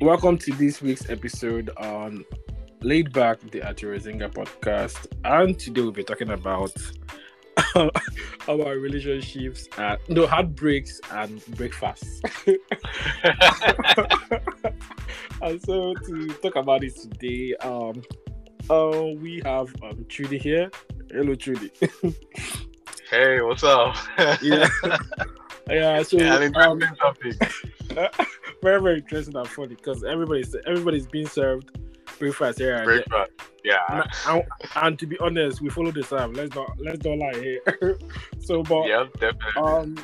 Welcome to this week's episode on Laid Back, the Atirozinga podcast. And today we'll be talking about our relationships and no heartbreaks and breakfasts. and so to talk about it today, um, uh, we have um, Trudy here. Hello, Trudy. Hey, what's up? yeah, yeah. So Yeah, um, topic. very very interesting and funny because everybody's everybody's being served breakfast here. Breakfast. Yeah. And, and, and to be honest, we follow the Sam. Let's not let's not lie here. so, but Yeah, definitely. um,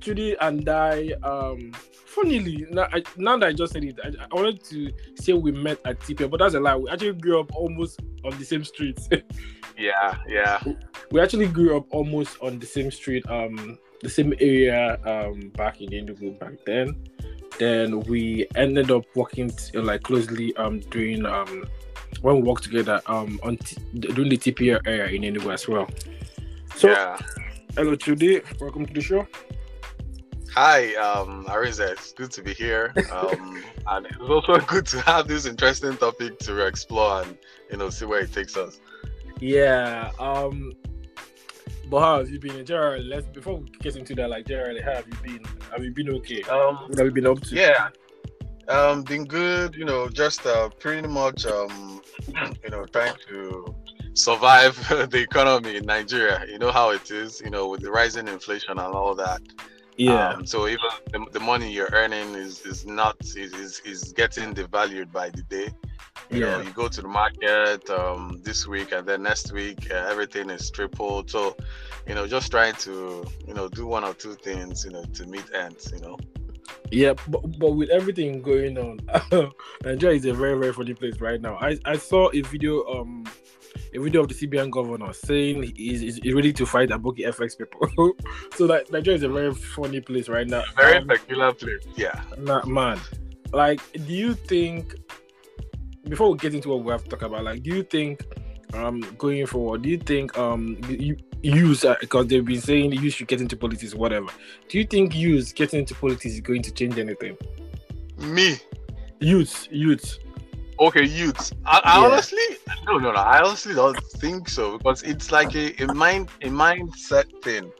Trudy and I, um, funnily now, I, now that I just said it, I, I wanted to say we met at TPA, but that's a lie. We actually grew up almost on the same street. yeah, yeah. we actually grew up almost on the same street, um, the same area, um, back in the Enugu back then. Then we ended up working t- like closely, um, during um, when we worked together, um, on t- during the TPR area in Enugu as well. So, yeah. hello, Trudy. Welcome to the show. Hi, um, Ariza. It's good to be here. Um, and it's also good to have this interesting topic to explore and you know see where it takes us. Yeah. Um. But how have you been in general? Let's before we get into that, like generally, how have you been? Have you been okay? Um, What have you been up to? yeah. Um, been good. You know, just uh, pretty much um, you know, trying to survive the economy in Nigeria. You know how it is. You know, with the rising inflation and all that. Yeah. Um, so even the, the money you're earning is is not is, is is getting devalued by the day. You know, yeah. you go to the market um, this week and then next week uh, everything is tripled. So, you know, just trying to you know do one or two things you know to meet ends. You know. Yeah, but, but with everything going on, Nigeria is a very very funny place right now. I, I saw a video um a video of the CBN governor saying he's, he's ready to fight Aboki FX people. so that Nigeria is a very funny place right now. Very Um, peculiar place. Yeah. nah, man, like, do you think before we get into what we have to talk about, like, do you think um going forward, do you think um you use because they've been saying you should get into politics, whatever. Do you think use getting into politics is going to change anything? Me. Youth, youth. Okay, youth. I, I Yeah. honestly, no, no, no. I honestly don't think so because it's like a, a mind, a mindset thing.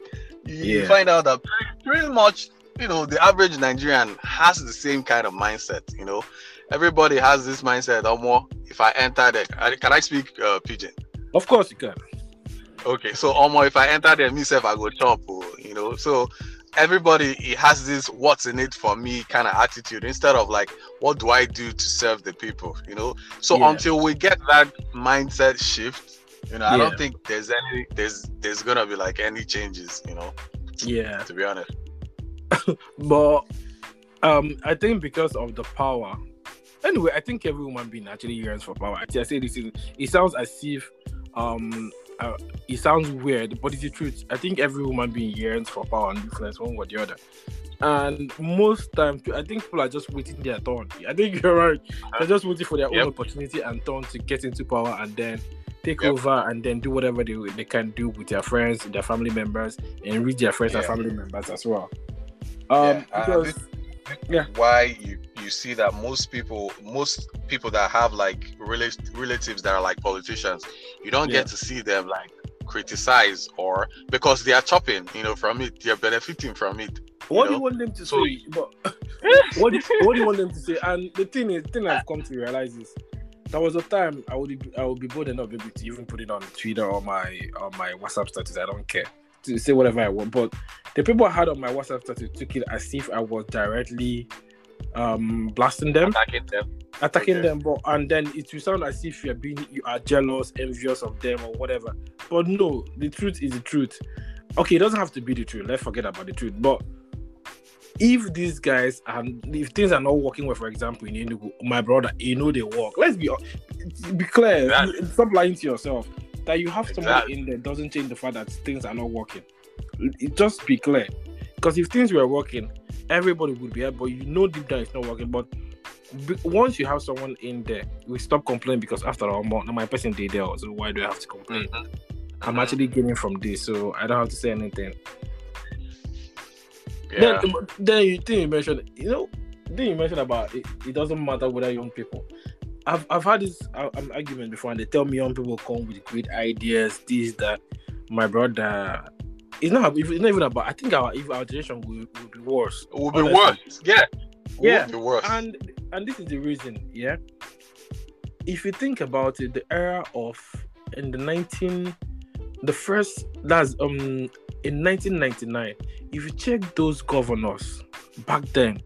You, Yeah. find out that pretty much, you know, the average Nigerian has the same kind of mindset. You know, everybody has this mindset. Oh, more if I enter the, I- can I speak uh, pidgin? Of course you can. Okay, so almost if I enter there, myself I go chop. oh, You know, so everybody has this "what's in it for me" kind of attitude instead of like, "What do I do to serve the people?" You know. So Yeah. until we get that mindset shift, you know, I don't think there's any there's there's gonna be like any changes. You know, Yeah, to be honest. but um, I think because of the power. Anyway, I think every human being actually yearns for power. I say this is it sounds as if um uh, it sounds weird, but it's the truth. I think every human being yearns for power and influence one way or the other. And most times, I think people are just waiting their turn. I think you're right. They're just waiting for their Yep. own opportunity and turn to get into power and then take Yep. over and then do whatever they, they can do with their friends, their family members, and reach their friends and family members as well. Um, Yeah, because Yeah. why you you see that most people most people that have like rela- relatives that are like politicians you don't Yeah. get to see them like criticize or because they are chopping you know from it they're benefiting from it what do you want them to So- say? But what do, what do you want them to say? And the thing is, the thing I've come to realize is there was a time I would be, I would be bold enough maybe to even put it on Twitter or my on my WhatsApp status. I don't care to say whatever I want. But the people I had on my WhatsApp status took it as if I was directly um blasting them, attacking them attacking Okay. them. But and then it will sound as if you're being you are jealous, envious of them or whatever. But no, the truth is the truth. Okay, it doesn't have to be the truth. Let's forget about the truth. But if these guys and if things are not working well, for example, in Enugu, my brother, you know they work. Let's be be clear. Stop lying to yourself. That you have someone Exactly. in there doesn't change the fact that things are not working. It, just be clear. Because if things were working, everybody would be happy. But you know deep down it's not working. But once you have someone in there, we stop complaining because after all, my person did there. So why do I have to complain? I'm Mhm. actually gaining from this, so I don't have to say anything. yeah Then, then you think you mentioned, you know, thing you mentioned about it, it doesn't matter whether young people. I've I've had this uh, um, argument before, and they tell me young people come with great ideas, this that. My brother, it's not it's not even about. I think our if our generation will, will be worse. It will be worse. Yeah. Yeah. Will be worse. And and this is the reason. Yeah. If you think about it, the era of in the nineteen, the first that's um in 1999. If you check those governors back then,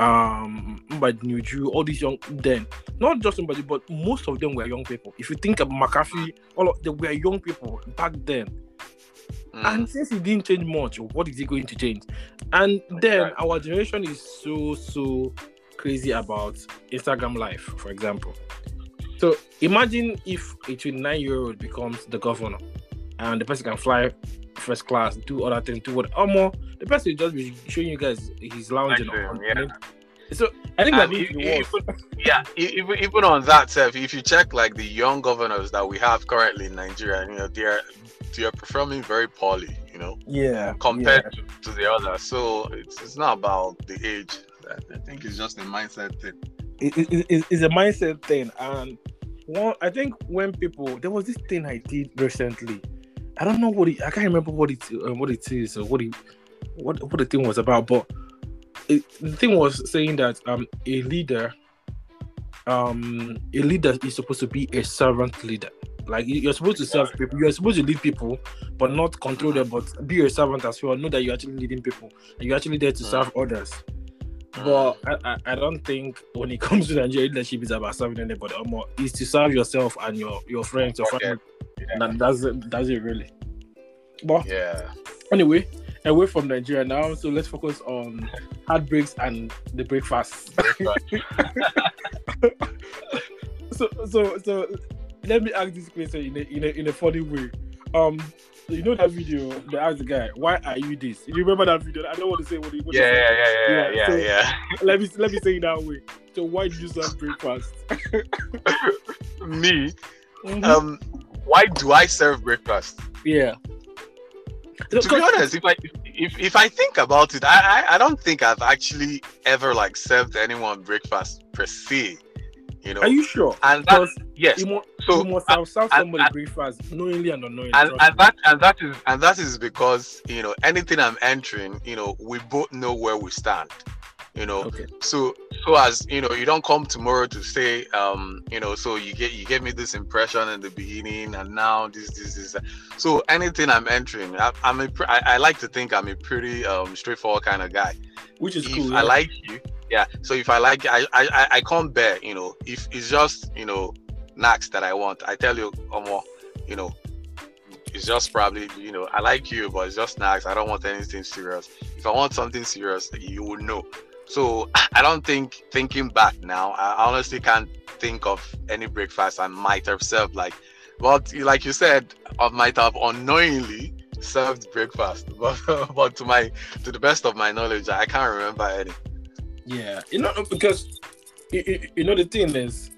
um, by New Jew, all these young then, not just somebody, but most of them were young people. If you think of McAfee, all of them were young people back then. Mm. And since it didn't change much, what is it going to change? And then our generation is so so crazy about Instagram Live, for example. So imagine if a 29 year old becomes the governor and the person can fly first class, do other things, do what Or more. The person will just be showing you guys he's lounging on. yeah. So I think that And needs to be worse. yeah, even even on that, Seth, if you check like the young governors that we have currently in Nigeria, you know, they're they're performing very poorly, you know, Yeah. compared to, to the others. So it's it's not about the age. I- I think it's just a mindset thing. it, it, it- it's a mindset thing and one i think when people there was this thing i did recently i don't know what it, i can't remember what it uh, what it is or what it what what the thing was about but it, the thing was saying that um a leader um a leader is supposed to be a servant leader like you- you're supposed to serve people you're supposed to lead people but not control them but be a servant as well know that you're actually leading people and you're actually there to serve others but I, I, I don't think when it comes to Nigerian leadership, it's about serving anybody. Or more, it's to serve yourself and your your friends, your Okay. family. Yeah. And that's it. That's it, really. But Yeah. anyway, away from Nigeria now. So let's focus on heartbreaks and the breakfast. so so so let me ask this question in a, in a in a funny way. Um, you know that video? They asked the guy, "Why are you this?" You remember that video? I don't want to say what he. What Yeah, yeah, yeah, yeah, Yeah, yeah, so- yeah. let me let me say it that way. So why did you serve breakfast? Me, Mhm. um, why do I serve breakfast? yeah. To be honest, if I if, if I think about it, I, I I don't think I've actually ever like served anyone breakfast per se. You know, are you sure? and that yes, you, mu- so you must have served somebody and- breakfast knowingly and unknowingly. and, and that and that is and that is because you know anything I'm entering, you know, we both know where we stand. You know, okay. so so as you know you don't come tomorrow to say um you know so you get you gave me this impression in the beginning and now this this that. so anything i'm entering I, i'm a I, I like to think i'm a pretty um straightforward kind of guy Which is if cool. i yeah. like you yeah so if i like I, I i can't bear you know if it's just you know knacks that i want i tell you um, you know it's just probably you know i like you but it's just snacks i don't want anything serious if i want something serious you will know so i don't think thinking back now i honestly can't think of any breakfast i might have served like but like you said i might have unknowingly served breakfast but but to my to the best of my knowledge i can't remember any. Yeah, you know, because you, you know the thing is,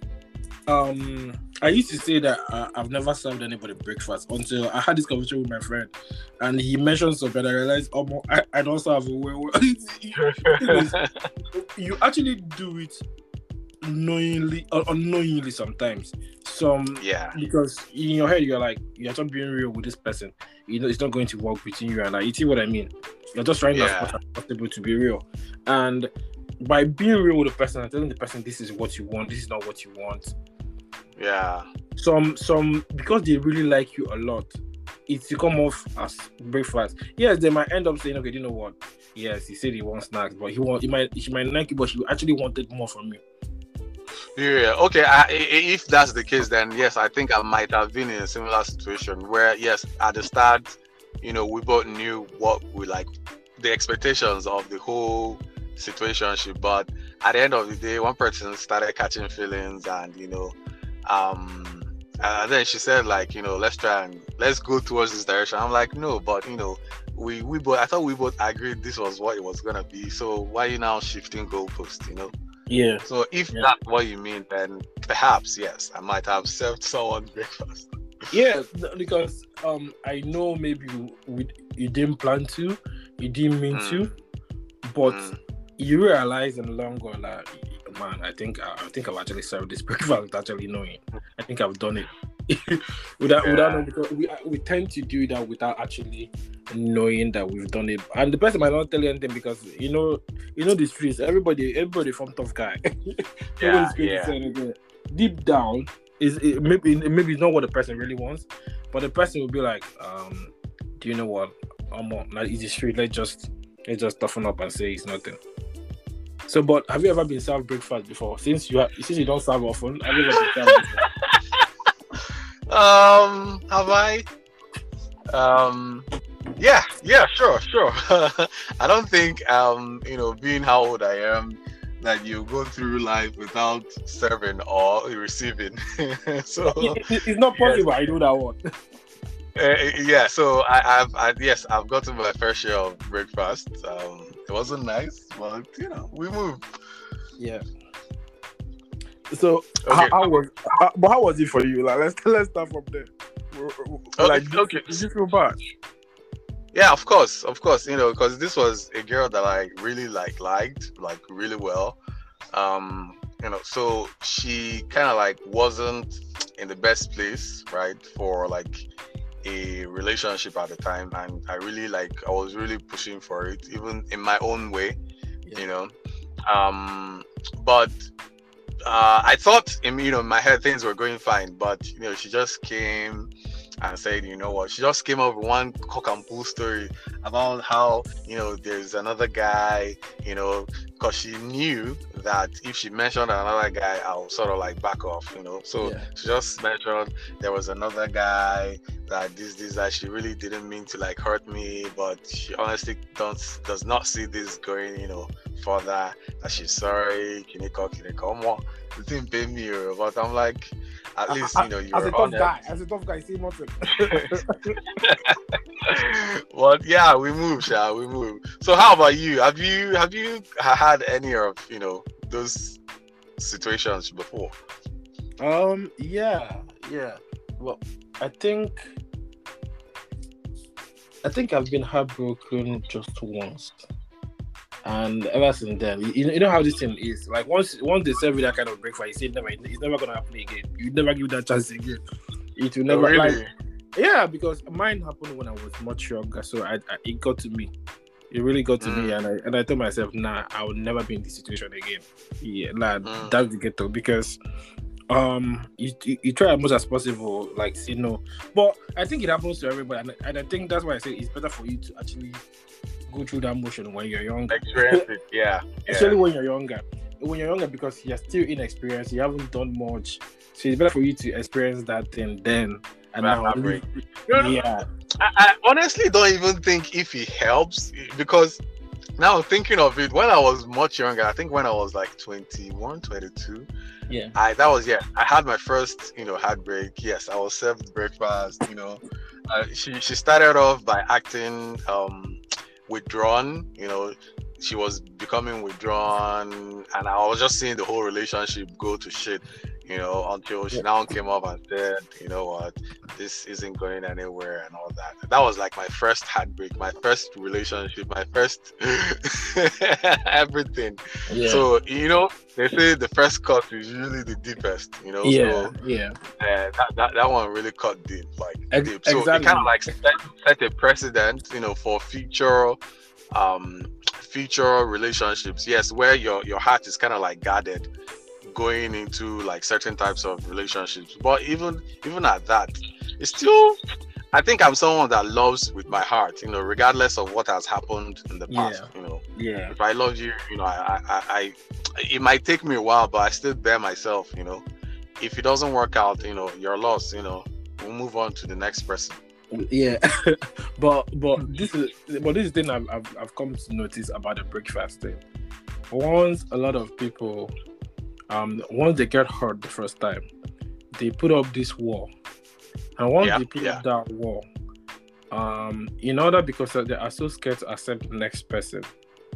um, I used to say that uh, I've never served anybody breakfast until I had this conversation with my friend, and he mentioned something. I realized, oh, I, I don't serve well. well. you actually do it knowingly or unknowingly sometimes. Some yeah because in your head you're like you're just being real with this person. You know it's not going to work between you and like you see what I mean. You're just trying Yeah. as much as possible to be real, and by being real with the person and telling the person this is what you want, this is not what you want. Yeah Some some because they really like you a lot, it's to come off as breakfast. Yes, they might end up saying, okay, you know what? Yes, he said he wants snacks, but he want he might he might like you, but he actually wanted more from you. Yeah. Okay. I- if that's the case, then yes, I think I might have been in a similar situation where, yes, at the start, you know, we both knew what we like, the expectations of the whole situation. But at the end of the day, one person started catching feelings, and you know, um, and then she said like, you know, let's try and let's go towards this direction. I'm like, no, but you know, we we both I thought we both agreed this was what it was gonna be. So why you now shifting goalposts? You know. Yeah. So if Yeah. that's what you mean, then perhaps yes, I might have served someone breakfast. Yeah, because um, I know maybe you, we, you didn't plan to, you didn't mean Mm. to, but Mm. you realize in the long run that man, I think I think I've actually served this breakfast without actually knowing. I think I've done it without Yeah. without because we we tend to do that without actually knowing that we've done it. And the person might not tell you anything because you know you know the streets. Everybody everybody from tough guy. Yeah, yeah. Deep down is it, maybe maybe it's not what the person really wants, but the person will be like, um, do you know what? I'm on like easy street. Let's just let's just toughen up and say it's nothing. So, but have you ever been served breakfast before? Since you have, since you don't serve often, have you ever been served before? Um, have I? Um, yeah, yeah, sure, sure. I don't think, um, you know, being how old I am, that you go through life without serving or receiving. so, It- it- it's not possible. I know that one. uh, yeah, so I, I've, I, yes, I've gotten my fair share of breakfast. Um, it wasn't nice, but you know, we moved. Yeah. So Okay. how, how was how, but how was it for you? Like let's let's start from there. Like, okay. did you feel bad? Yeah, of course, of course. You know, because this was a girl that I really like liked, like really well. Um, you know, so she kind of like wasn't in the best place, right, for like a relationship at the time, and I really like I was really pushing for it, even in my own way, Yeah. you know. Um, but uh, I thought in you know in my head things were going fine, but you know she just came and said, you know what, she just came up with one cock and bull story about how you know there's another guy, you know, because she knew that if she mentioned another guy, I'll sort of like back off, you know. So Yeah. she just mentioned there was another guy that this this that she really didn't mean to like hurt me, but she honestly don't does not see this going, you know, further. That she's sorry, Kiniko, Omo, the thing pay me, but I'm like, at least you know you as a tough honest. guy, as a tough guy, see nothing. but yeah, we move, shall we move? So how about you? Have you have you had any of you know those situations before? Um. Yeah. Yeah. Well, I think. I think I've been heartbroken just once, and ever since then, you, you know how this thing is. Like once once they serve you that kind of breakfast, you say never, it's never gonna happen again. You never give that chance again. It will never. Oh, really? Like, yeah, because mine happened when I was much younger, so I, I it got to me. It really got to me, Mm. and I and I told myself, nah, I will never be in this situation again. Yeah, nah, Mm. that's the ghetto because um you, you, you try as much as possible like say no but i think it happens to everybody and, and i think that's why i say it's better for you to actually go through that motion when you're younger Experience it, yeah. especially when you're younger when you're younger because you're still inexperienced you haven't done much so it's better for you to experience that thing then and That now heartbreak. You know, yeah I, I honestly don't even think if it helps because now thinking of it, when I was much younger, I think when I was like 21, 22, yeah I that was yeah. I had my first you know heartbreak. Yes, I was served breakfast. You know, uh, she she started off by acting um withdrawn. You know, she was becoming withdrawn, and I was just seeing the whole relationship go to shit. You know, until she now came up and said, you know what, this isn't going anywhere and all that. That was like my first heartbreak, my first relationship, my first everything. yeah So you know, they say the first cut is usually the deepest. You know, yeah so yeah uh, that, that that one really cut deep, like Ex- deep. So exactly. it kind of like set, set a precedent, you know, for future, um, future relationships. Yes, where your your heart is kind of like guarded going into like certain types of relationships. But even even at that, it's still. I think I'm someone that loves with my heart, you know, regardless of what has happened in the past. You know, yeah if I love you, you know, I, I, I, it might take me a while, but I still bear myself, you know. If it doesn't work out, you know, you're lost, you know. We'll move on to the next person. yeah but but this is but this is the thing I've, I've, I've come to notice about the breakfast thing once a lot of people um once they get hurt the first time they put up this wall and once Yeah, they put yeah. up that wall um in order because they are so scared to accept the next person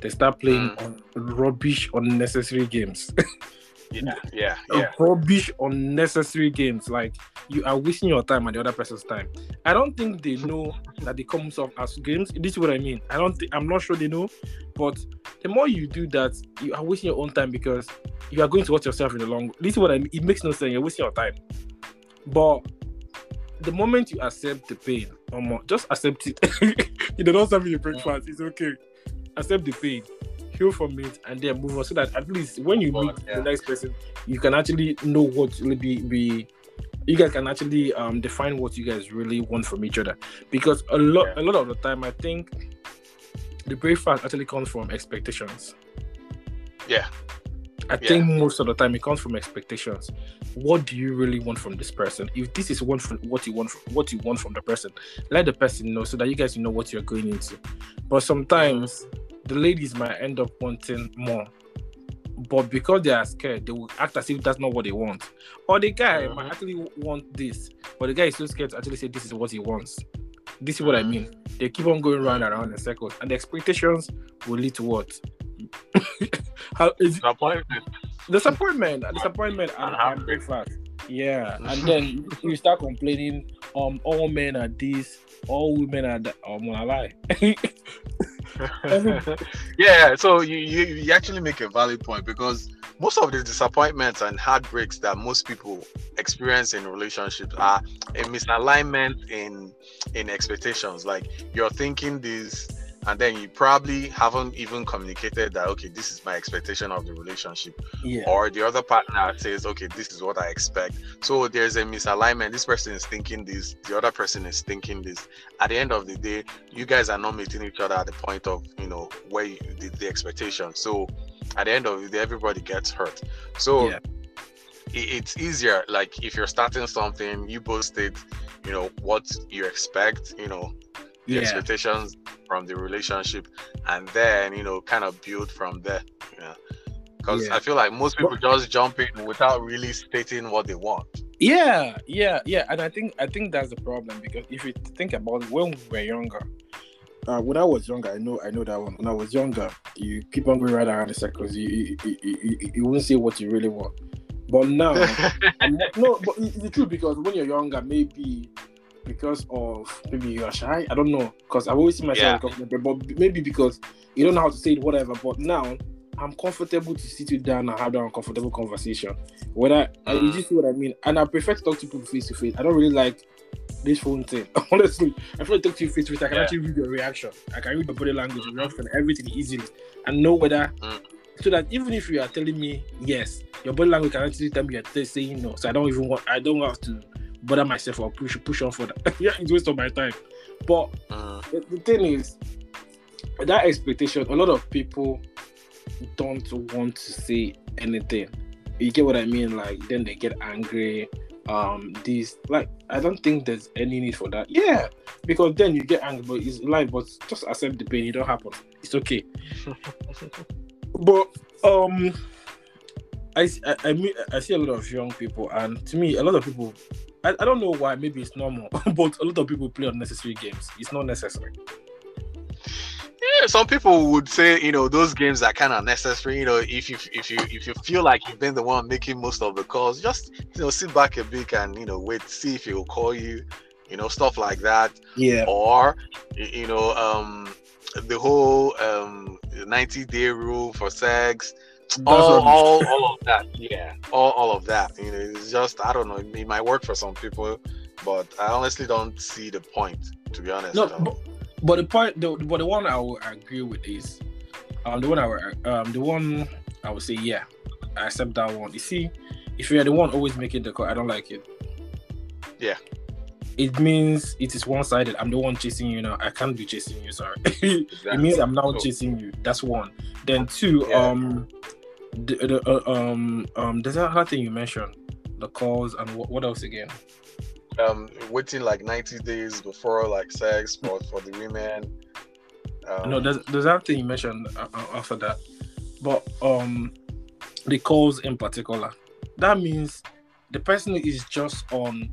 they start playing Mm. on rubbish unnecessary games Yeah, yeah, yeah. rubbish unnecessary games like you are wasting your time and the other person's time i don't think they know that it comes off as games this is what i mean i don't think i'm not sure they know but the more you do that, you are wasting your own time because you are going to watch yourself in the long. This is what I mean. It makes no sense. You're wasting your time. But the moment you accept the pain, um, just accept it. you don't have your breakfast. It's okay. Accept the pain, heal from it, and then move on. So that at least when you meet yeah. the next person, you can actually know what will be be. You guys can actually um, define what you guys really want from each other. Because a lot, Yeah. a lot of the time, I think the breakfast actually comes from expectations. Yeah. I Yeah. think most of the time it comes from expectations. What do you really want from this person? If this is one from what you want, from, what you want from the person, let the person know so that you guys know what you're going into. But sometimes the ladies might end up wanting more, but because they are scared, they will act as if that's not what they want. Or the guy Mhm. might actually want this, but the guy is so scared to actually say this is what he wants. This is what I mean. They keep on going round and around in circles, and the expectations will lead to what? How is Disappointment. disappointment disappointment and, breakfast yeah and then you start complaining um all men are this all women are that oh man, I lie yeah, so you, you you actually make a valid point because most of the disappointments and heartbreaks that most people experience in relationships are a misalignment in in expectations. Like you're thinking this and then you probably haven't even communicated that okay, this is my expectation of the relationship. yeah Or the other partner says, okay, this is what I expect. So there's a misalignment. This person is thinking this, the other person is thinking this. At the end of the day, you guys are not meeting each other at the point of, you know, where you, the, the expectation. So at the end of the day, everybody gets hurt. So Yeah. it's easier. Like if you're starting something, you both state, you know, what you expect, you know, the yeah expectations from the relationship, and then, you know, kind of build from there. Yeah. Because Yeah. I feel like most people just jump in without really stating what they want. yeah yeah yeah and i think i think that's the problem because if you think about it, when we were younger uh, when I was younger, I know I know that one. When I was younger, you keep on going right around the circles. You you, you, you, you, won't say what you really want. But now, no, but it's the truth because when you're younger, maybe because of maybe you are shy. I don't know because I've always seen myself Yeah. but maybe because you don't know how to say it, whatever. But now I'm comfortable to sit you down and have that uncomfortable conversation. Whether I, you Mm. just see what I mean, and I prefer to talk to people face to face. I don't really like this phone thing. Honestly, I prefer to talk to you face to face. I can Yeah. actually read your reaction. I can read your body language, your reaction, everything easily, and know whether. Mm. So that even if you are telling me yes, your body language can actually tell me you're saying no. So I don't even want. I don't have to bother myself or push push on further. yeah, it's waste of my time. But Mm, the, the thing is that expectation. A lot of people don't want to say anything. You get what I mean? Like then they get angry. Um, this like I don't think there's any need for that. Yeah, because then you get angry, but it's life. But just accept the pain. It don't happen. It's okay. but um, I, I mean I see a lot of young people, and to me, a lot of people. I, I don't know why. Maybe it's normal, but a lot of people play unnecessary games. It's not necessary. yeah, some people would say, you know, those games are kind of necessary. You know, if you if you if you feel like you've been the one making most of the calls, just you know, sit back a bit and you know, wait, see if he'll call you. You know, stuff like that. Yeah. or you know um the whole um 90 day rule for sex all, all all of that yeah all, all of that you know it's just i don't know it might work for some people but i honestly don't see the point to be honest No, but, but the point, the, but the one I will agree with is, um, the one I will, um, the one I would say, yeah, I accept that one. You see, if you're the one always making the call, I don't like it. Yeah. It means it is one-sided. I'm the one chasing you now. I can't be chasing you. Sorry. it means I'm now So- chasing you. That's one. Then two, Yeah. um, the, the uh, um um, there's another thing you mentioned, the calls and what, what else again? um waiting like 90 days before like sex for for the women um, no, there's there's another thing you mentioned uh, uh, after that, but um, the calls in particular. That means the person is just on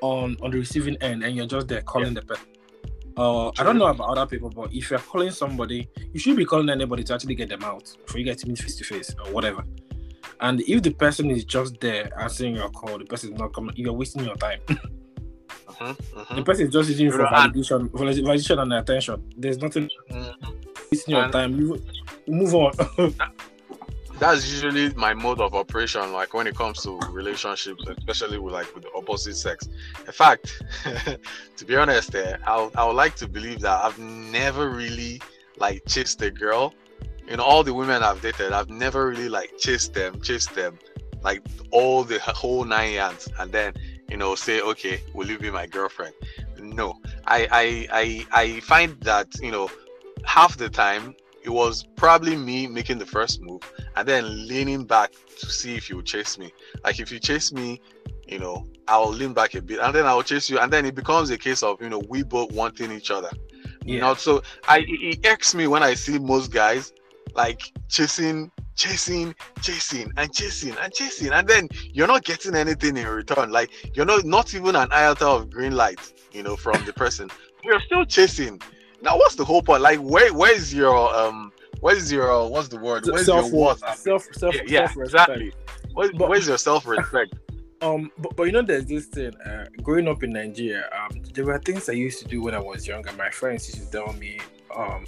on on the receiving end, and you're just there calling the person. Uh, I don't know about other people, but if you're calling somebody, you should be calling anybody to actually get them out for you guys to meet face to face or whatever. And if the person is just there answering your call, the person is not coming, you're wasting your time. mhm, mhm. The person is just using you for You know, and- validation, validation and attention. There's nothing Mhm. wasting your And- time. You, move on. that's usually my mode of operation like when it comes to relationships especially with like with the opposite sex. In fact to be honest eh, I, I would like to believe that i've never really like chased a girl. In all the women i've dated i've never really like chased them chased them like all the whole nine yards and then you know say okay will you be my girlfriend? No. I i i, I find that you know half the time it was probably me making the first move and then leaning back to see if you would chase me. Like if you chase me, you know, I'll lean back a bit and then I'll chase you, and then it becomes a case of you know we both wanting each other. Yeah. You know, so I it, it irks me when I see most guys like chasing, chasing, chasing, and chasing and chasing, and then you're not getting anything in return. Like you're not not even an iota of green light, you know, from the person. You're still chasing now, what's the whole point? Like, where where's your um, where's your what's the word? Where's self your worth? Self self yeah, yeah exactly. Where, but, where's your self respect? Um, but, but you know, there's this thing. Uh, growing up in Nigeria, um, there were things I used to do when I was younger. My friends used to tell me, um,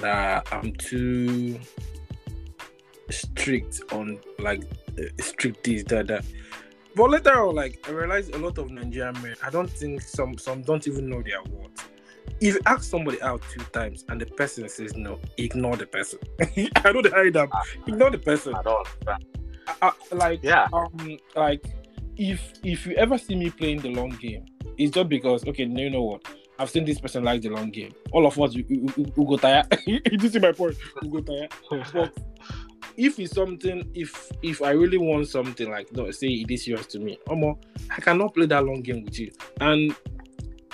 that I'm too strict on like uh, strict this that that. But later on, like I realized a lot of Nigerian men, I don't think some some don't even know their worth if you ask somebody out two times and the person says no, ignore the person. I know the hide them. Ignore the person. At all. I, I, like yeah. Um, like if if you ever see me playing the long game, it's just because okay, you know what? I've seen this person like the long game. All of us, we, we, we go tired. you see my point? We go tired. But if it's something, if if I really want something like, no, say it is yours to me, Omo, I cannot play that long game with you. And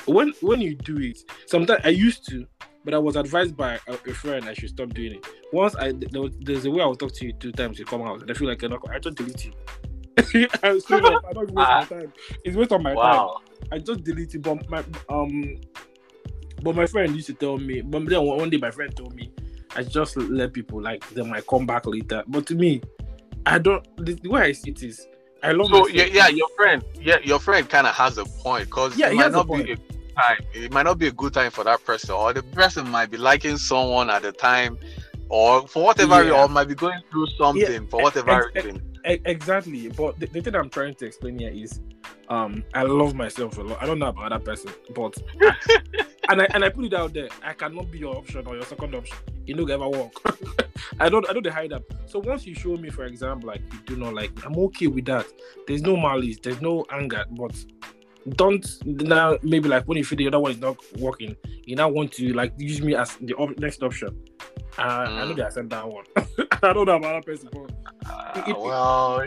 when when you do it, sometimes I used to, but I was advised by a, a friend I should stop doing it. Once I there was, there's a way I will talk to you two times, you come out, and I feel like I'm not, I just delete you. I'm straight up, I don't waste my time. It's waste of my wow. time. I just delete it. But my um, but my friend used to tell me. But then one day my friend told me, I just let people like they might come back later. But to me, I don't. The, the way I see it is, I love. So yeah, yeah, your friend, yeah, your friend kind of has a point because yeah, it might not be a time. It might not be a good time for that person, or the person might be liking someone at the time, or for whatever, yeah. or might be going through something yeah. for whatever ex- reason. Exactly, but the, the, thing I'm trying to explain here is, um, I love myself a lot. I don't know about that person, but and I and I put it out there. I cannot be your option or your second option. You know, ever work. I don't. I don't hide up. So once you show me, for example, like you do not like, I'm okay with that. There's no malice. There's no anger, but don't now maybe like when you feel the other one is not working, you now want to like use me as the op- next option. Uh, mm. I know mm. they accept that one. I don't know about that person, but uh, well,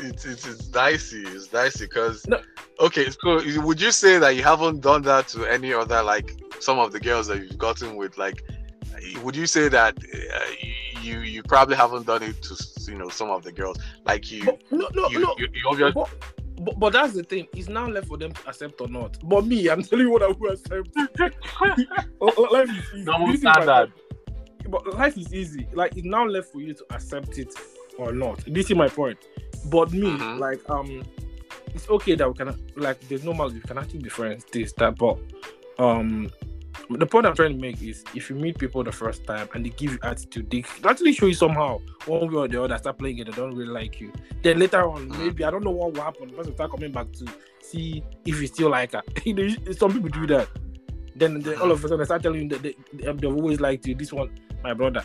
it's it, it's dicey. It's dicey because no. okay, so would you say that you haven't done that to any other like some of the girls that you've gotten with? Like, would you say that uh, you you probably haven't done it to you know some of the girls? Like you, no, no, you, no. You, you obviously, but, but, but that's the thing. It's now left for them to accept or not. But me, I'm telling you what I will accept. life is easy. Double standard. But life is easy. Like it's now left for you to accept it or not. This is my point. But me, mm-hmm. like um, it's okay that we can like there's no matter we can actually be friends. This that, but um, the point I'm trying to make is if you meet people the first time and they give you attitude, they actually show you somehow one way or the other, start playing it, they don't really like you. Then later on, mm. maybe I don't know what will happen. The person start coming back to see if you still like her. some people do that. Then, then all of a sudden they start telling you that they, they've always liked you. This one, my brother.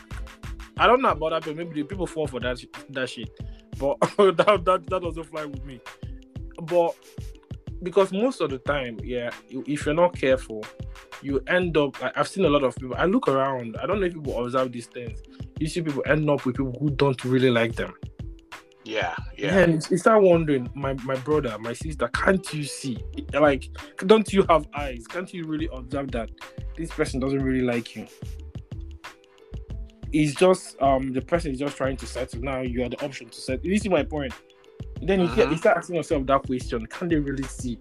I don't know about that, but maybe the people fall for that that shit. But that, that that doesn't fly with me. But because most of the time, yeah, if you're not careful, you end up. Like, I've seen a lot of people. I look around. I don't know if people observe these things. You see people end up with people who don't really like them. Yeah, yeah. And you start wondering, my my brother, my sister, can't you see? Like, don't you have eyes? Can't you really observe that this person doesn't really like you? It's just um the person is just trying to settle. Now you are the option to set. You see my point? Then you, uh-huh. you start asking yourself that question: Can they really see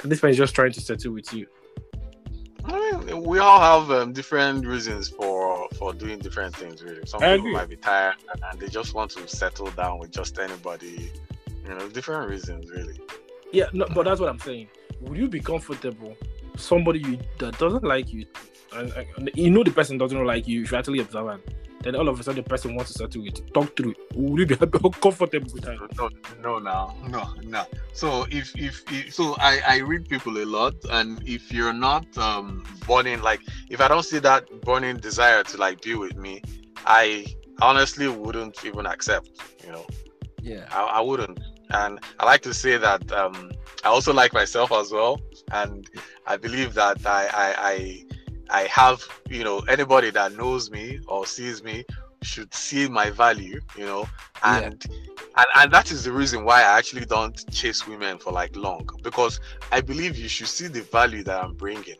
that this man is just trying to settle with you? I mean, we all have um, different reasons for for doing different things. Really, some people might be tired and they just want to settle down with just anybody. You know, different reasons, really. Yeah, no, but that's what I'm saying. Would you be comfortable somebody you, that doesn't like you, and, and, you know the person doesn't like you? If you actually observe, and and all of a sudden the person wants to settle with you, talk through it. Will you be comfortable with that? No, no, no, no, no. So if, if if so, I I read people a lot, and if you're not um burning like if I don't see that burning desire to like be with me, I honestly wouldn't even accept. You know, Yeah. I, I wouldn't. And I like to say that um, I also like myself as well, and I believe that I, I I have you know anybody that knows me or sees me should see my value, you know, Yeah. and and and that is the reason why I actually don't chase women for like long because I believe you should see the value that I'm bringing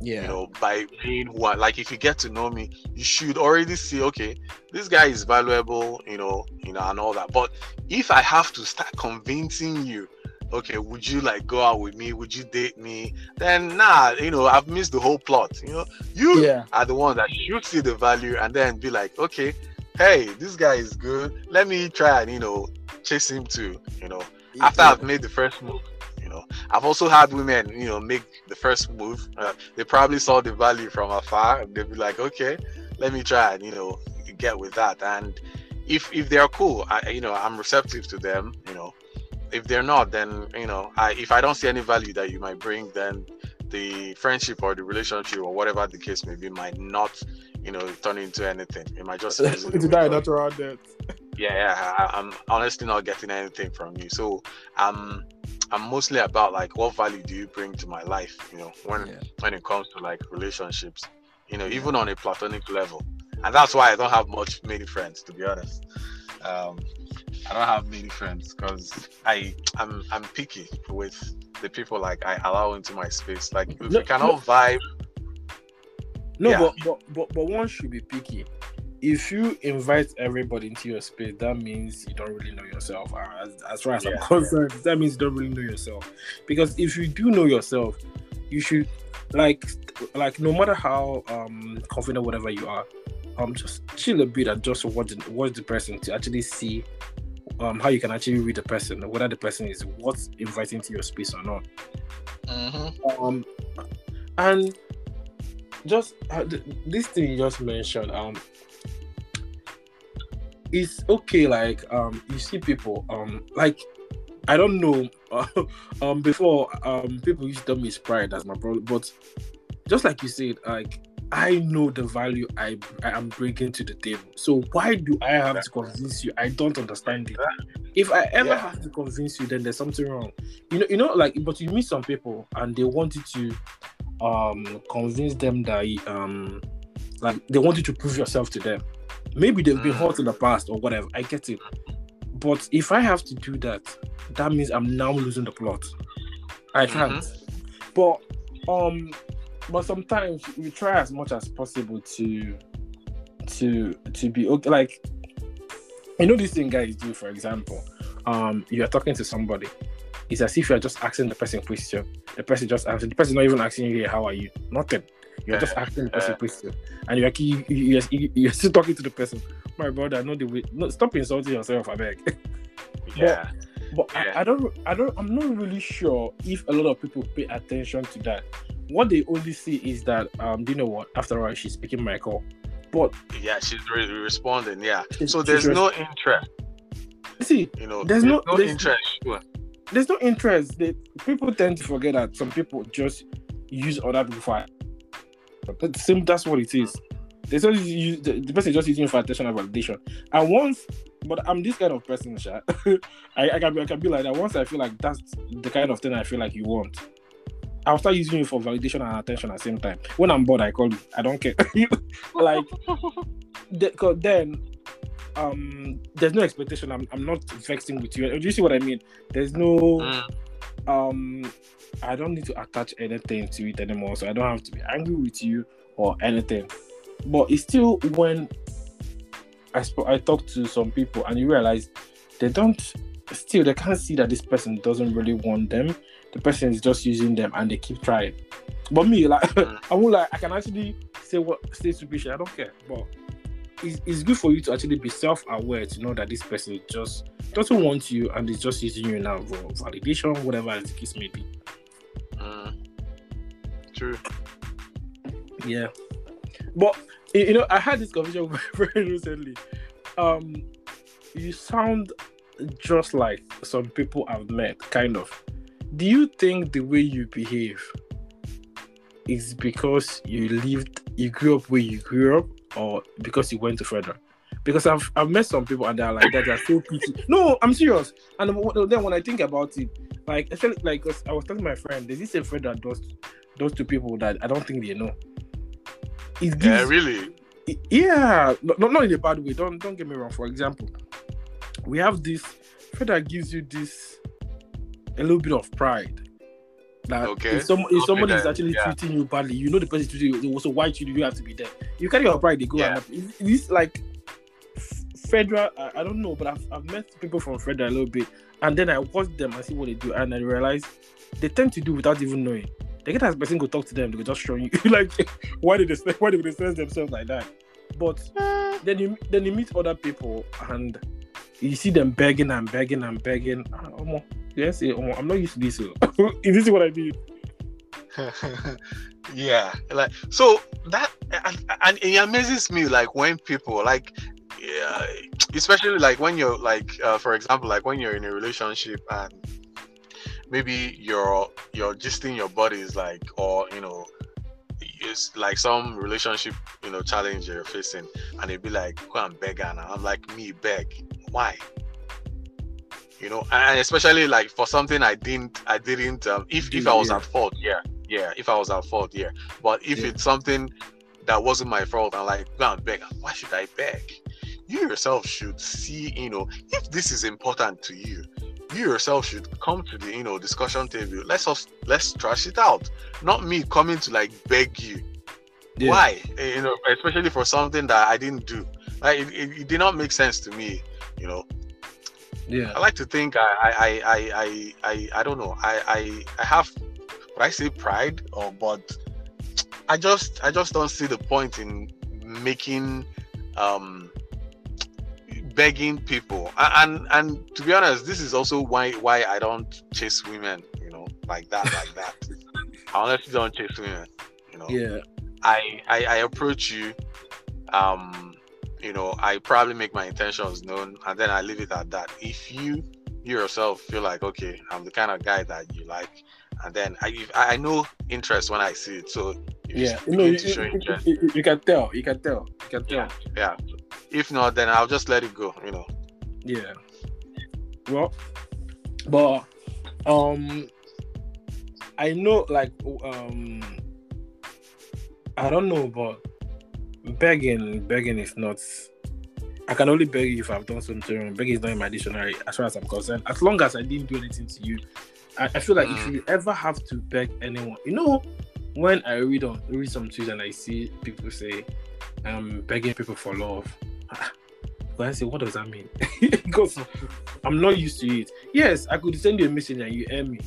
Yeah. you know, by being who I like. If you get to know me, you should already see, okay, this guy is valuable, you know, you know, and all that. But if I have to start convincing you, okay, would you like go out with me? Would you date me? Then nah, you know, I've missed the whole plot. You know, you Yeah. are the one that should see the value and then be like, okay, hey, this guy is good. Let me try and you know chase him too. You know, after. I've made the first move. You know, I've also had women, you know, make the first move. Uh, they probably saw the value from afar. and They'd be like, okay, let me try and you know get with that. And if if they're cool, I you know I'm receptive to them. You know, if they're not, then you know, I if I don't see any value that you might bring, then the friendship or the relationship or whatever the case may be might not, you know, turn into anything. It might just fizzle to away. die natural death. yeah, yeah I, I'm honestly not getting anything from you. So um I'm mostly about like what value do you bring to my life, you know, when Yeah. when it comes to like relationships, you know, even on a platonic level. And that's why I don't have much many friends, to be honest. Um I don't have many friends because I I'm I'm picky with the people like I allow into my space. Like if No, we cannot vibe, No, Yeah. but, but but but one should be picky. If you invite everybody into your space, that means you don't really know yourself. Uh, As, as far as Yeah. I'm concerned, that means you don't really know yourself. Because if you do know yourself, you should like like no matter how um confident whatever you are, um just chill a bit and just watch the- watch the person to actually see um how you can actually read the person, whether the person is what's inviting to your space or not. Um and just uh, th- this thing you just mentioned um it's okay like um you see people um like i don't know uh, um before um people used to tell me it's pride that's my problem but just like you said like i know the value i i am bringing to the table. So why do i have to convince you? I don't understand it. If i ever Yeah. have to convince you then there's something wrong. You know you know like but you meet some people and they want you to um convince them that um like they want you to prove yourself to them. Maybe they've been hurt in the past or whatever. I get it. But if i have to do that that means i'm now losing the plot. I can't. But um but sometimes we try as much as possible to to to be okay. Like you know this thing guys do for example um you are talking to somebody it's as if you're just asking the person question. The person just answering the person not even asking you "Hey, how are you? Nothing. You're just asking the person question. And you're, you, you, you're, you're still talking to the person. My brother no the way no stop insulting yourself i beg. Yeah. but Yeah. I, I don't I don't I'm not really sure if a lot of people pay attention to that. What they only see is that um do you know what after all she's picking my call. But Yeah, she's really responding. Yeah. she's- So there's no interest, see you know. There's no- there's- interest. Sure. there's no interest. They, people tend to forget that some people just use other people for but same that's what it is. They just use the, the person is just using for attention and validation. And once but I'm this kind of person, Sha. I, I can be I can be like that. Once I feel like that's the kind of thing I feel like you want, I'll start using you for validation and attention at the same time. When I'm bored, I call you. I don't care. like the, then um there's no expectation. I'm, I'm not vexing with you. Do you see what I mean? There's no Mm. um I don't need to attach anything to it anymore. So I don't have to be angry with you or anything. But it's still when I sp- I talk to some people and you realize they don't still they can't see that this person doesn't really want them. The person is just using them and they keep trying. But me, like. I won't like I can actually say what stay stupid shit. I don't care. But it's, it's good for you to actually be self-aware to know that this person just doesn't want you and is just using you now for validation, whatever the case may be. Mm. True. Yeah. But You know, I had this conversation very recently. Um, you sound just like some people I've met, kind of. Do you think the way you behave is because you lived, you grew up where you grew up, or because you went to federal? Because I've I've met some people and they're like that. They're so pretty. No, I'm serious. And then when I think about it, like I especially like I was telling my friend, there's this a friend that does those two people that I don't think they know. It gives, yeah, really. It, yeah, not, not in a bad way. Don't don't get me wrong. For example, we have this friend that gives you this a little bit of pride. That okay. if, some, if somebody is actually yeah. treating you badly, you know the person treating you. So why should you have to be there? You carry your pride. They go. Yeah. And it's like federal. I, I, don't know, but I've, I've met people from federal a little bit, and then I watch them and see what they do, and I realize they tend to do without even knowing. They get as person go talk to them, they go just show you like why did they say why did they sense themselves like that? But uh, then you then you meet other people and you see them begging and begging and begging. Oh, yes, I'm not used to this. This is what I mean? yeah, like so that and, and it amazes me like when people like yeah, especially like when you're like uh, for example like when you're in a relationship and maybe your your just in your body is like or you know it's like some relationship you know challenge you're facing and it'd be like go and beg and i'm like me beg why? You know and especially like for something i didn't i didn't um, if if i was yeah. at fault yeah yeah if i was at fault yeah. But if yeah. it's something that wasn't my fault i'm like go and beg why should i beg? You yourself should see you know if this is important to you you yourself should come to the you know discussion table. Let's us let's trash it out. Not me coming to like beg you. Yeah. why? Eh, you know especially for something that i didn't do. Like it, it, it, did not make sense to me you know? Yeah. I like to think i i i i i, I don't know. I i i have what i say pride or but i just i just don't see the point in making um begging people. And and to be honest this is also why why i don't chase women you know like that like that. I honestly don't chase women you know? Yeah. I, I i approach you um you know i probably make my intentions known and then i leave it at that if you you yourself feel like okay i'm the kind of guy that you like and then i i know interest when i see it so yeah you, know, you, you, you, you, can tell you can tell you can tell yeah, yeah if not, then I'll just let it go. You know. Yeah. Well, but um, I know like um, I don't know, but begging, begging is not. I can only beg you if I've done something wrong. Begging is not in my dictionary as far as I'm concerned. As long as I didn't do anything to you, I, I feel like mm. if you ever have to beg anyone, you know, when I read on read some tweets and I see people say, "I'm begging people for love," But I say, what does that mean? because I'm not used to it. Yes, I could send you a message and you hear me,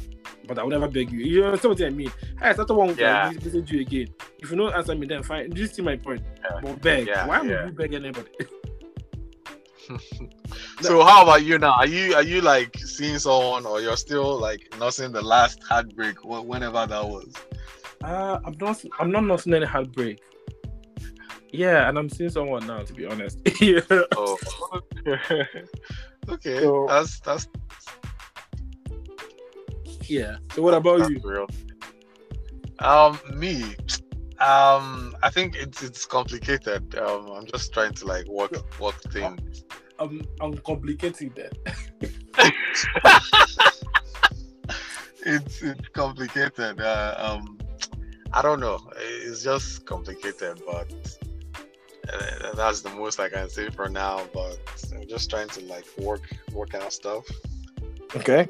but I will never beg you. You understand what I mean? Hey, that's the one yeah. message you again. If you don't answer me, then fine. Do You see my point. Yeah. But beg. Yeah, Why would you beg anybody? so how about you now? Are you are you like seeing someone, or you're still like nursing the last heartbreak, whenever that was? Uh, I'm not. I'm not nursing any heartbreak. Yeah, and I'm seeing someone now. To be honest. yeah. Oh. okay. So, that's that's. Yeah. So what about that's you? Real. Um, me. Um, I think it's it's complicated. Um, I'm just trying to like work work things. I'm I'm complicated that. it's it's complicated. Uh, um, I don't know. It's just complicated, but uh, that's the most I can say for now. But I'm just trying to like work work out stuff. Okay.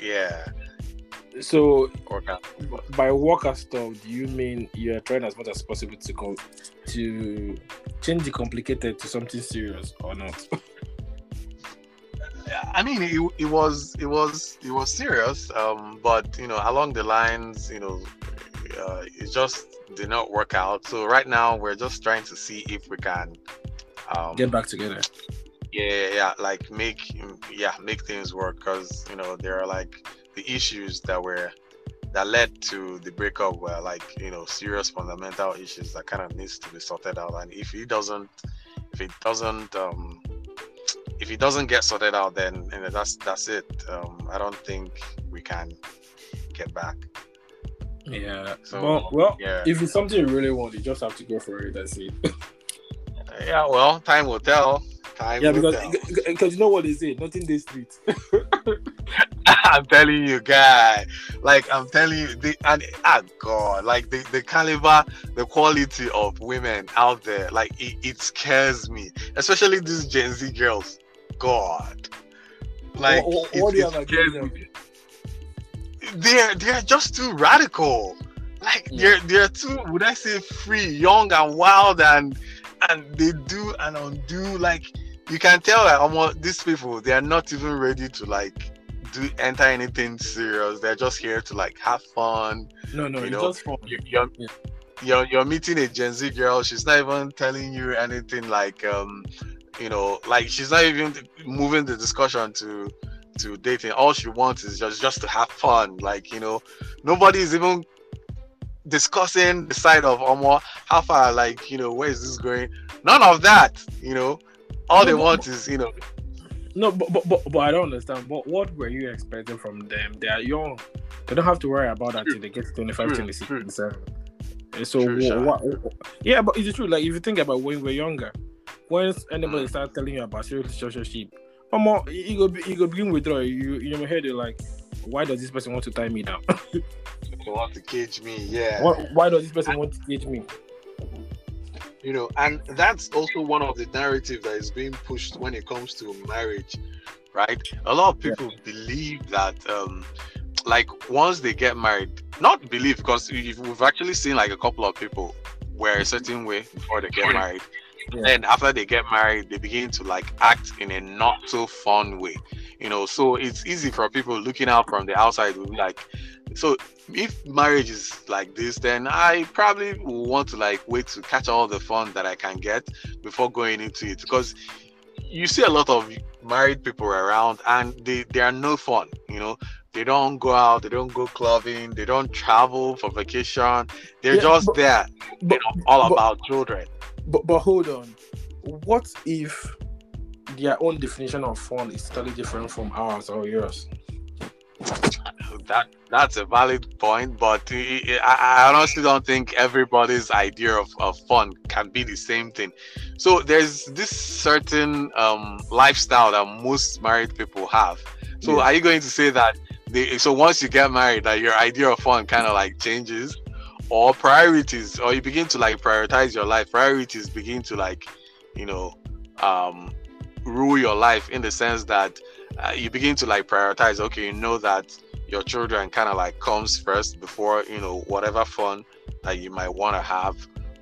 Yeah. So by work out stuff, do you mean you're trying as much as possible to go to change the complicated to something serious or not? I mean, it, it was it was it was serious, um, but you know, along the lines, you know, uh, it's just did not work out. So right now we're just trying to see if we can um, get back together. Yeah, yeah, like make yeah make things work because you know there are like the issues that we're that led to the breakup were like you know serious fundamental issues that kind of needs to be sorted out and if he doesn't if it doesn't um if it doesn't get sorted out then you know, that's that's it um i don't think we can get back Yeah. So, well, well yeah. if it's something you really want, you just have to go for it. That's it. yeah well time will tell time yeah, will because tell. because you know what they say, nothing they street. I'm telling you, guy. Like I'm telling you, the and ah God, like the, the caliber, the quality of women out there, like it, it scares me. Especially these Gen Z girls. God. Like what, it- what do you it scares me. they're they're just too radical. Like Yeah. they're they're too would I say free, young and wild and and they do and undo like you can tell that almost these people they are not even ready to like do enter anything serious. They're just here to like have fun. No, no, You it's know, just fun. You- You're, Yeah. you're you're meeting a Gen Z girl. She's not even telling you anything like um you know like she's not even moving the discussion to to dating. All she wants is just just to have fun. Like you know, nobody is even discussing the side of Omo. How far? Like you know, where is this going? None of that. You know, all No, they want is you know. No, but, but but but I don't understand. But what were you expecting from them? They are young. They don't have to worry about that till they get to 25, 26, true. 27. And so True, Sha. what, Yeah, but it's true. Like if you think about when we're younger, once anybody Mm. start telling you about serious relationship, um, you go you go begin withdraw. You in your head you're like, why does this person want to tie me down? They want to cage me. Yeah. why, why does this person want to cage me? You know and that's also one of the narrative that is being pushed when it comes to marriage right a lot of Yeah. people believe that um like once they get married not believe because we- we've actually seen like a couple of people were a certain way before they get married Yeah. then after they get married they begin to like act in a not so fun way you know so it's easy for people looking out from the outside to be like so if marriage is like this then i probably want to like wait to catch all the fun that i can get before going into it because you see a lot of married people around and they they are no fun you know they don't go out they don't go clubbing they don't travel for vacation they're Yeah, just but- there But, you know all but- about children but but hold on. What if their own definition of fun is totally different from ours or yours? That that's a valid point but I, I honestly don't think everybody's idea of, of fun can be the same thing so there's this certain um lifestyle that most married people have so Yeah. are you going to say that they, so once you get married that your idea of fun kind of like changes or priorities or you begin to like prioritize your life priorities begin to like you know um rule your life in the sense that uh, you begin to like prioritize okay you know that your children kind of like comes first before you know whatever fun that you might want to have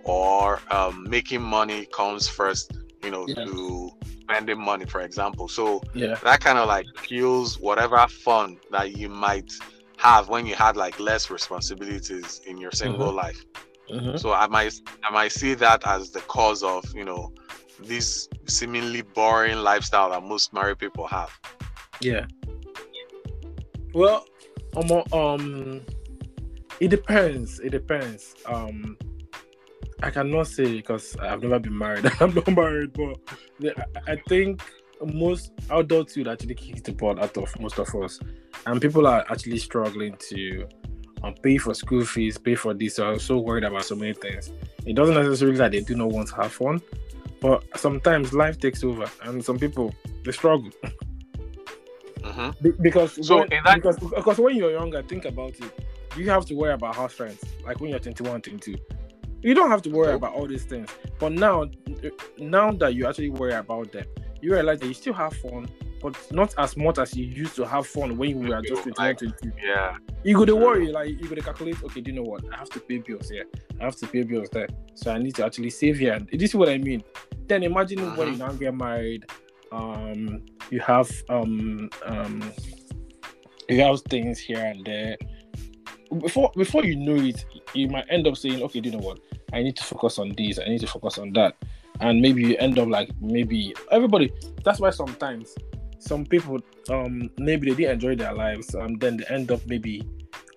or um, making money comes first you know Yeah. to spending money for example so Yeah. that kind of like kills whatever fun that you might have when you had like less responsibilities in your single life Mhm. so I might I might see that as the cause of you know this seemingly boring lifestyle that most married people have. Yeah. Well, um, um, it depends. It depends. Um, I cannot say because I've never been married. I'm not married, but I- think most adults would actually kick the ball out of most of us, and people are actually struggling to um, pay for school fees, pay for this. So I'm so worried about so many things. It doesn't necessarily that they do not want to have fun, but sometimes life takes over, and some people they struggle. hmm Be- because So when, that- because because when you're younger, think about it. You have to worry about house rent, like when you're 21, 22. You don't have to worry Nope. about all these things. But now, now that you actually worry about them, you realize that you still have fun, but not as much as you used to have fun when you were just 21, Like- 22. Yeah. You go to True. worry, like you go to calculate. Okay, do you know what? I have to pay bills here. I have to pay bills there. So I need to actually save here. And this is what I mean. Then imagine when you Mhm. now get married. Um, you have um um, you have things here and there. Before before you know it, you might end up saying, okay, do you know what? I need to focus on this. I need to focus on that. And maybe you end up like maybe everybody. That's why sometimes some people um maybe they didn't enjoy their lives and then they end up maybe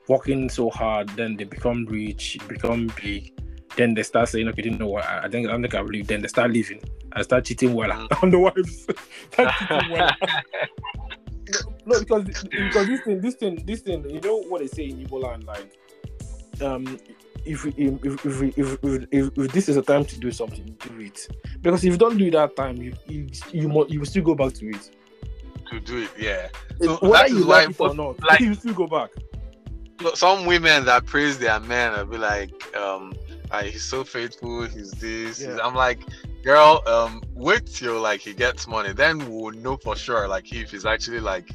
working so hard, then they become rich, become big, then they start saying, okay, didn't know what I, think I don't think I believe. Then they start leaving I start cheating well mm. on the wives. start cheating well. no, because because this thing, this thing, this thing, you know what they say in Igbo land, like, um, if if if if, if, if, if this is a time to do something, do it. Because if you don't do it that time, you you you, you will still go back to it. To do it, yeah. So whether you like it or not, like, you still go back. Some women that praise their men will be like, um, he's so faithful, he's this. Yeah. He's, I'm like, girl, um, wait till like he gets money, then we'll know for sure like if he's actually like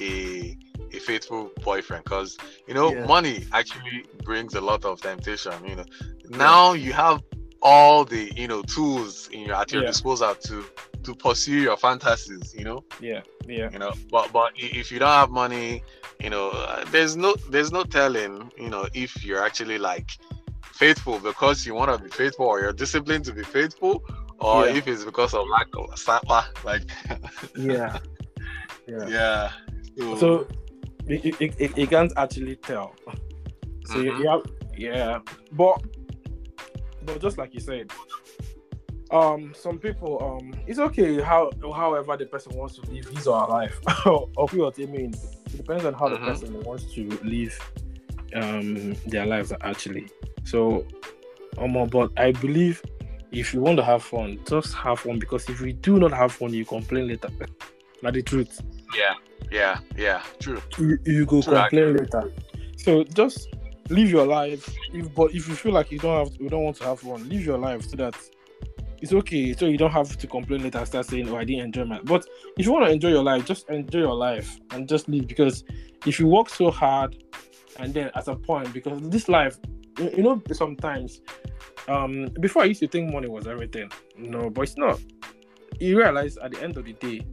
a a faithful boyfriend because you know yeah. money actually brings a lot of temptation you know now you have all the you know tools in your at your yeah. disposal to to pursue your fantasies you know yeah yeah you know but but if you don't have money you know uh, there's no there's no telling you know if you're actually like faithful because you want to be faithful or you're disciplined to be faithful or yeah. if it's because of lack of sapa like yeah yeah yeah so, so you, you, you, can't actually tell. So mm-hmm. you, have, yeah, but but just like you said, um, some people, um, it's okay how however the person wants to live his or her life, or what I mean. It depends on how mm-hmm. the person wants to live um their lives actually. So, um, but I believe if you want to have fun, just have fun because if you do not have fun, you complain later. Not the truth. Yeah. Yeah, yeah, true. You, you go true, complain later. So just live your life. If but if you feel like you don't have, you don't want to have one, live your life so that it's okay. So you don't have to complain later. Start saying, "Oh, I didn't enjoy my." But if you want to enjoy your life, just enjoy your life and just live. Because if you work so hard, and then at a point, because this life, you know, sometimes, um, before I used to think money was everything. No, but it's not. You realize at the end of the day,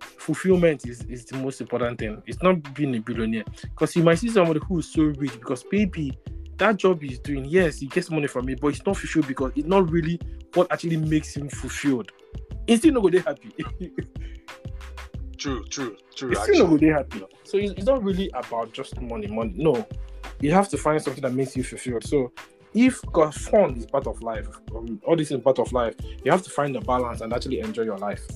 fulfillment is, is the most important thing. It's not being a billionaire. Because you might see somebody who is so rich because maybe that job he's doing, yes, he gets money from it, but it's not fulfilled because it's not really what actually makes him fulfilled. He's still not going to happy. true, true, true. He's still to happy. So it's, it's not really about just money, money. No, you have to find something that makes you fulfilled. So if because fun is part of life, um, all this is part of life, you have to find the balance and actually enjoy your life.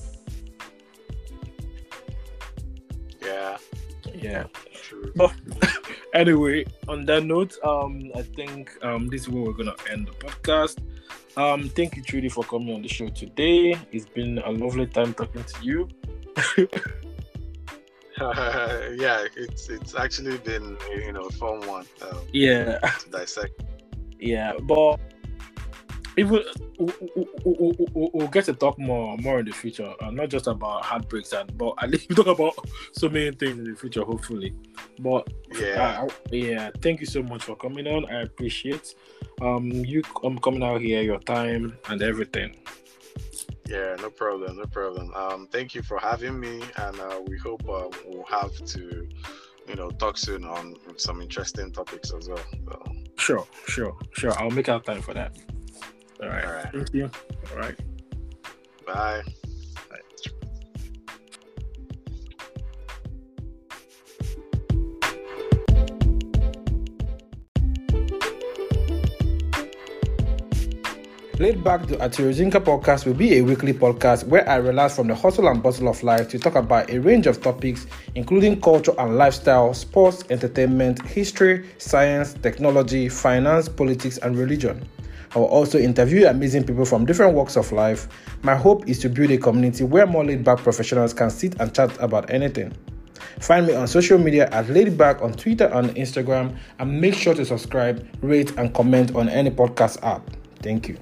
Yeah. Yeah. True. But anyway, on that note, um, I think um this is where we're gonna end the podcast. Um, thank you Trudy for coming on the show today. It's been a lovely time talking to you. Uh, yeah, it's it's actually been you know a fun one. Um, yeah. To dissect. Yeah, but even we'll, we'll, we'll, get to talk more more in the future, uh, not just about heartbreaks, and but at least we talk about so many things in the future, hopefully. But yeah, uh, yeah, thank you so much for coming on. I appreciate um you um coming out here, your time and everything. Yeah, no problem, no problem. Um, thank you for having me, and uh, we hope uh, we'll have to, you know, talk soon on some interesting topics as well. So. Sure, sure, sure. I'll make out time for that. All right. All right. Thank you. All right. Bye. Laid Back the Atirozinka podcast will be a weekly podcast where I relax from the hustle and bustle of life to talk about a range of topics, including culture and lifestyle, sports, entertainment, history, science, technology, finance, politics, and religion. I will also interview amazing people from different walks of life. My hope is to build a community where more laid back professionals can sit and chat about anything. Find me on social media at Laidback on Twitter and Instagram, and make sure to subscribe, rate, and comment on any podcast app. Thank you.